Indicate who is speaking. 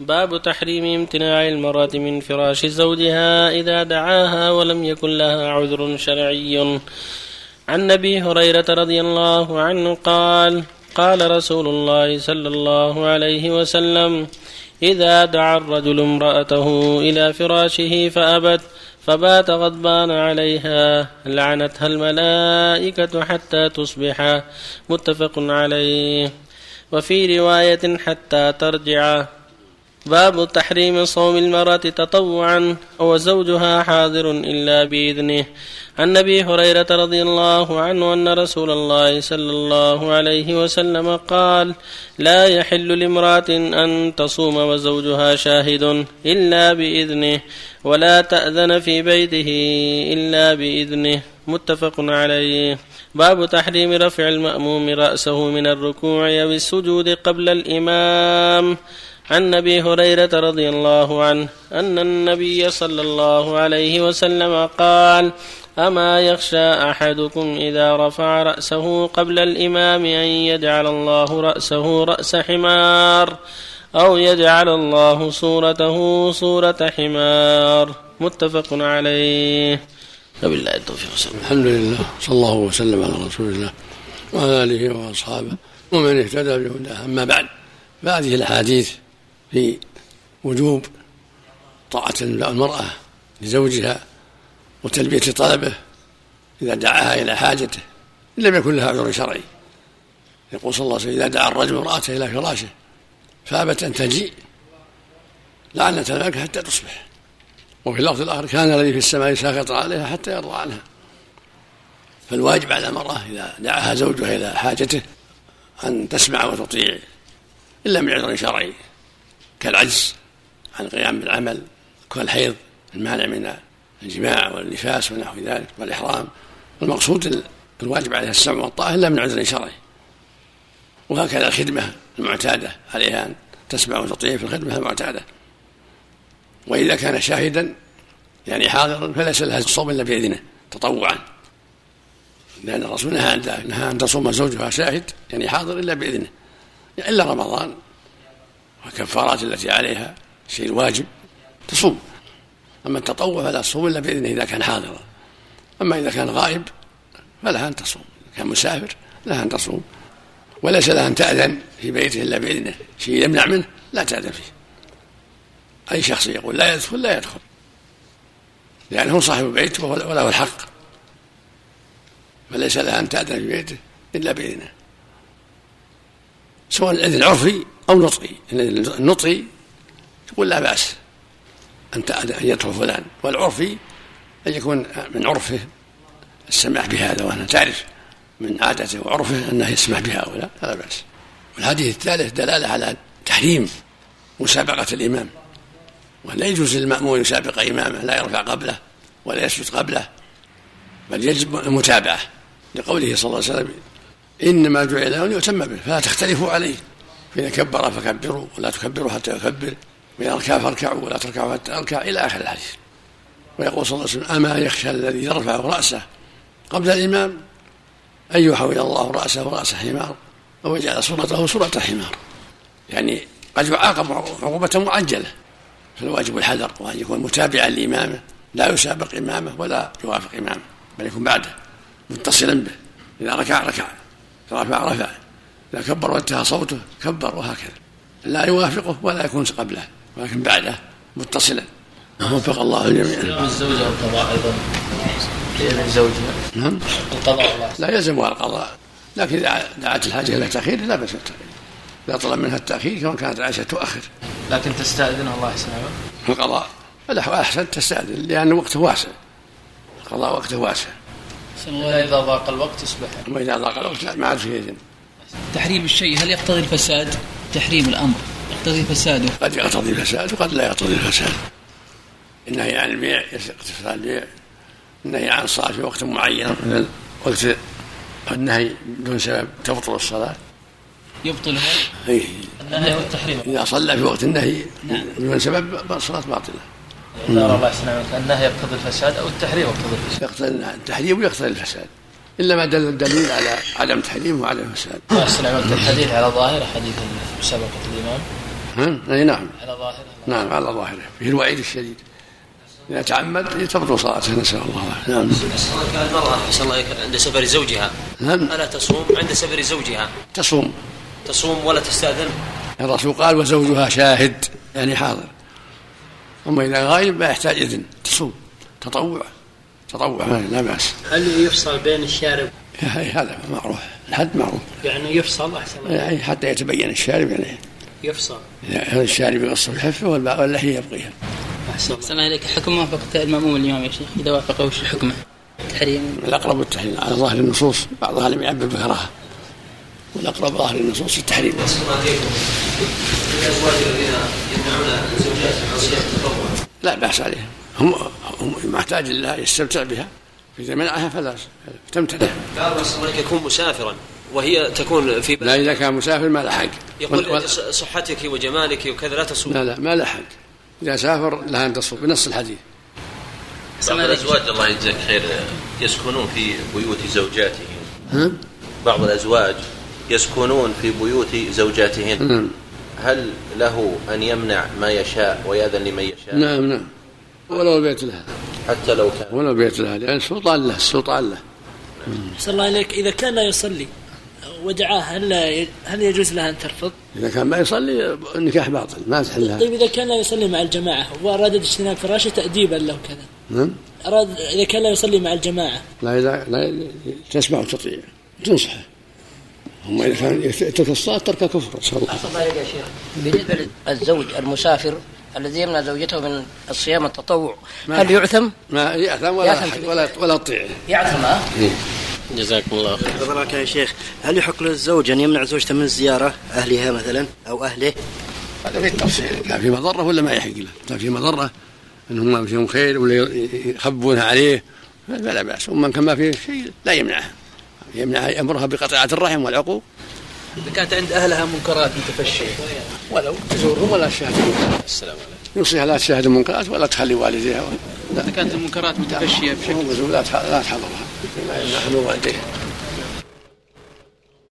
Speaker 1: باب تحريم امتناع المرأة من فراش زوجها إذا دعاها ولم يكن لها عذر شرعي. عن أبي هريرة رضي الله عنه قال قال رسول الله صلى الله عليه وسلم إذا دعا الرجل امرأته إلى فراشه فأبت فبات غضبان عليها لعنتها الملائكة حتى تصبح متفق عليه. وفي رواية حتى ترجع باب تحريم صوم المرأة تطوعا وزوجها حاضر إلا بإذنه. عن أبي هريرة رضي الله عنه أن رسول الله صلى الله عليه وسلم قال لا يحل لامرأة أن تصوم وزوجها شاهد إلا بإذنه ولا تأذن في بيته إلا بإذنه. متفق عليه. باب تحريم رفع المأموم رأسه من الركوع أو السجود قبل الإمام. عن أبي هريرة رضي الله عنه أن النبي صلى الله عليه وسلم قال أما يخشى أحدكم إذا رفع رأسه قبل الإمام أن يجعل الله رأسه رأس حمار أو يجعل الله صورته صورة حمار. متفق عليه. وبالله التوفيق
Speaker 2: الحمد لله صلى الله وسلم على رسول الله وعلى آله وأصحابه ومن اهتدى بهداه. أما بعد فهذه الأحاديث في وجوب طاعة المرأة لزوجها وتلبية طلبه إذا دعاها إلى حاجته إن لم يكن لها عذر شرعي. يقول صلى الله عليه وسلم إذا دعا الرجل امرأته إلى فراشه فأبت أن تجيء لعنت الملك حتى تصبح. وفي اللفظ الآخر كان الذي في السماء ساخط عليها حتى يرضى عنها. فالواجب على المرأة إذا دعاها زوجها إلى حاجته أن تسمع وتطيع إلا من عذر شرعي. كالعجز عن القيام بالعمل كالحيض المانع من الجماع والنفاس ونحو ذلك والإحرام. المقصود الواجب عليها السمع والطاعة إلا من عذر شرعي. وهكذا الخدمة المعتادة عليها أن تسمع وتطيع في الخدمة المعتادة. وإذا كان شاهدا يعني حاضرا فليس لها الصوم إلا بإذنه تطوعا. لأن الرسول نهى أن نهى أن تصوم زوجها شاهد يعني حاضر إلا بإذنه. إلا رمضان والكفارات التي عليها شيء واجب تصوم. أما التطوع فلا تصوم إلا بإذنه إذا كان حاضرا. أما إذا كان غائب فلها أن تصوم. إذا كان مسافر لها أن تصوم. وليس لها أن تأذن في بيته إلا بإذنه. شيء يمنع منه لا تأذن فيه. أي شخص يقول لا يدخل لا يدخل. لأنه هو صاحب بيته وله الحق. فليس لها أن تأذن في بيته إلا بإذنه. سواء الإذن عرفي أو نطقي. النطقي تقول لا بأس أن يدخل فلان والعرفي أن يكون من عرفه السماح بهذا وأنها تعرف من عادته وعرفه أنه يسمح بهؤلاء هذا بأس. والحديث الثالث دلالة على تحريم مسابقة الإمام. ولا يجوز للمأمون يسابق إمامه لا يرفع قبله ولا يسجد قبله بل يجب المتابعة لقوله صلى الله عليه وسلم إنما جعل أن يؤتم به فلا تختلفوا عليه. فإذا كبر فكبروا ولا تكبروا حتى يكبر. وإذا ركع فاركعوا ولا تركعوا حتى أركع إلى آخر الحديث. ويقول صلى الله عليه وسلم أما يخشى الذي يرفع رأسه قبل الإمام أن يحول الله رأسه رأس حمار أو يجعل صورته صورة حمار. يعني قد يعاقب عقوبة معجلة. فالواجب الحذر وأن يكون متابعا لإمامه. لا يسابق إمامه ولا يوافق إمامه بل يكون بعده متصلا به. إذا ركع ركع. رفع رفع. إذا كبر وانتهى صوته كبر وهكذا. لا يوافقه ولا يكون قبله ولكن بعده متصلا. وفق الله الجميع
Speaker 1: الزوجة القضاء أيضا. زوجها
Speaker 2: نعم.
Speaker 1: القضاء
Speaker 2: لا يلزمها القضاء. لكن إذا دعت الحاجة إلى التأخير لا بأس بالتأخير. إذا طلب منها التأخير كما كانت عائشة تؤخر.
Speaker 1: لكن تستأذن الله يسلمك
Speaker 2: القضاء. الأحسن تستأذن لأن وقته واسع. القضاء وقته واسع.
Speaker 1: إذا ضاق الوقت يصبح.
Speaker 2: أما إذا ضاق الوقت ما عاد فيه إذن.
Speaker 3: تحريم الشيء هل يقتضي الفساد؟ تحريم الأمر. يقتضي فساده.
Speaker 2: قد يقتضي الفساد وقد لا يقتضي الفساد. النهي عن البيع يقتضي البيع. النهي عن الصلاة في وقت معين مثل وقت النهي بدون سبب تبطل الصلاة.
Speaker 3: يبطل هذا؟
Speaker 2: إيه.
Speaker 1: النهي والتحريم.
Speaker 2: إذا صلى في وقت النهي بدون سبب الصلاة باطلة.
Speaker 1: إذا الله يسلمك النهي يقتضي الفساد أو التحريم يقتضي الفساد.
Speaker 2: يقتضي التحريم ويقتضي الفساد. إلا ما دل الدليل على عدم تحريم وعدم الفساد.
Speaker 1: الله يسلمك الحديث على ظاهر حديث مسابقة الإمام.
Speaker 2: ها؟ أي نعم.
Speaker 3: على ظاهره
Speaker 2: نعم على ظاهره. فيه الوعيد الشديد. إذا تعمد تبطل صلاته نسأل الله العافية. نعم.
Speaker 4: المرأة أحسن الله عند سفر زوجها.
Speaker 2: نعم.
Speaker 4: ألا تصوم؟ عند سفر زوجها.
Speaker 2: تصوم.
Speaker 4: تصوم ولا تستأذن؟
Speaker 2: الرسول قال وزوجها شاهد. يعني حاضر. أما اذا غايب ما يحتاج إذن تصوم تطوع تطوع ما لا بأس.
Speaker 5: هل يفصل بين الشارب؟
Speaker 2: هذا معروف الحد معروف.
Speaker 5: يعني يفصل أحسن. الله
Speaker 2: يعني حتى يتبين الشارب يعني.
Speaker 5: يفصل.
Speaker 2: إذا الشارب يقص الحفه واللحيه يبقيها
Speaker 5: أحسن. الله
Speaker 3: سمع عليك حكم موافقة المأموم الإمام يا شيخ. إذا وافقه وش حكمه؟ تحريم
Speaker 2: الأقرب التحريم على ظاهر النصوص بعضها لم يعبر بكراهه والأقرب ظاهر النصوص التحريم
Speaker 4: الأزواج الذين يمنعون زوجاتهم عن صيام التطوع
Speaker 2: لا بأس عليهم هم هم محتاج لله يستمتع بها. اذا منعها فلا تمتنع.
Speaker 4: الصلاة يكون مسافرا وهي تكون في
Speaker 2: لا إذا كان مسافر ما له حق.
Speaker 4: يقول صحتك وجمالك وكذا لا تصوم.
Speaker 2: لا لا ما له حق. إذا سافر لها أن تصوم بنص الحديث.
Speaker 6: بعض الأزواج الله يجزاك خير يسكنون في بيوت زوجاتهم.
Speaker 2: ها؟
Speaker 6: بعض الأزواج يسكنون في بيوت زوجاتهن.
Speaker 2: نعم.
Speaker 6: هل له أن يمنع ما يشاء ويأذن لمن يشاء؟
Speaker 2: نعم نعم. ولو بيت لها.
Speaker 6: حتى لو كان.
Speaker 2: ولو بيت لها لأن السلطان له السلطان له.
Speaker 5: صلى الله عليك. إذا كان لا يصلي ودعاه هل لا- هل يجوز لها أن ترفض؟
Speaker 2: إذا كان ما يصلي النكاح باطل ما تحلها
Speaker 5: طيب إذا كان لا يصلي مع الجماعة واراد اجتناب فراشه تاديبا له كذا
Speaker 2: نعم.
Speaker 5: أراد إذا كان لا يصلي مع الجماعة.
Speaker 2: لا إذا لا تسمع وتطيع تنصحه. هم اذا كان يترك الصلاه ترك كفر. نسال الله.
Speaker 7: الله عليك يا شيخ. بالنسبة للزوج المسافر الذي يمنع زوجته من الصيام التطوع
Speaker 2: ما
Speaker 7: هل يعثم؟
Speaker 2: ما يأثم ولا
Speaker 7: في-
Speaker 2: ولا ولا تطيع
Speaker 7: يعثم ها؟
Speaker 1: جزاكم الله خير.
Speaker 8: بارك يا شيخ. هل يحق للزوج أن يمنع زوجته من زيارة أهلها مثلا أو أهله؟
Speaker 2: هذا في التفصيل. كان في مضرة ولا ما يحق له؟ كان في مضرة. انهم ما فيهم خير ولا يخبونها عليه. فلا بأس. ومن كان ما فيه شيء لا يمنعها. يمنعها يامرها بقطيعة الرحم والعقوق.
Speaker 3: إذا كانت عند أهلها منكرات متفشية.
Speaker 2: ولو تزورهم ولا تشاهد
Speaker 3: السلام عليكم.
Speaker 2: يوصيها لا تشاهد المنكرات ولا تخلي والديها.
Speaker 3: إذا كانت المنكرات متفشية بشكل
Speaker 2: لا لا تحضرها. بما يمنعها من والديها.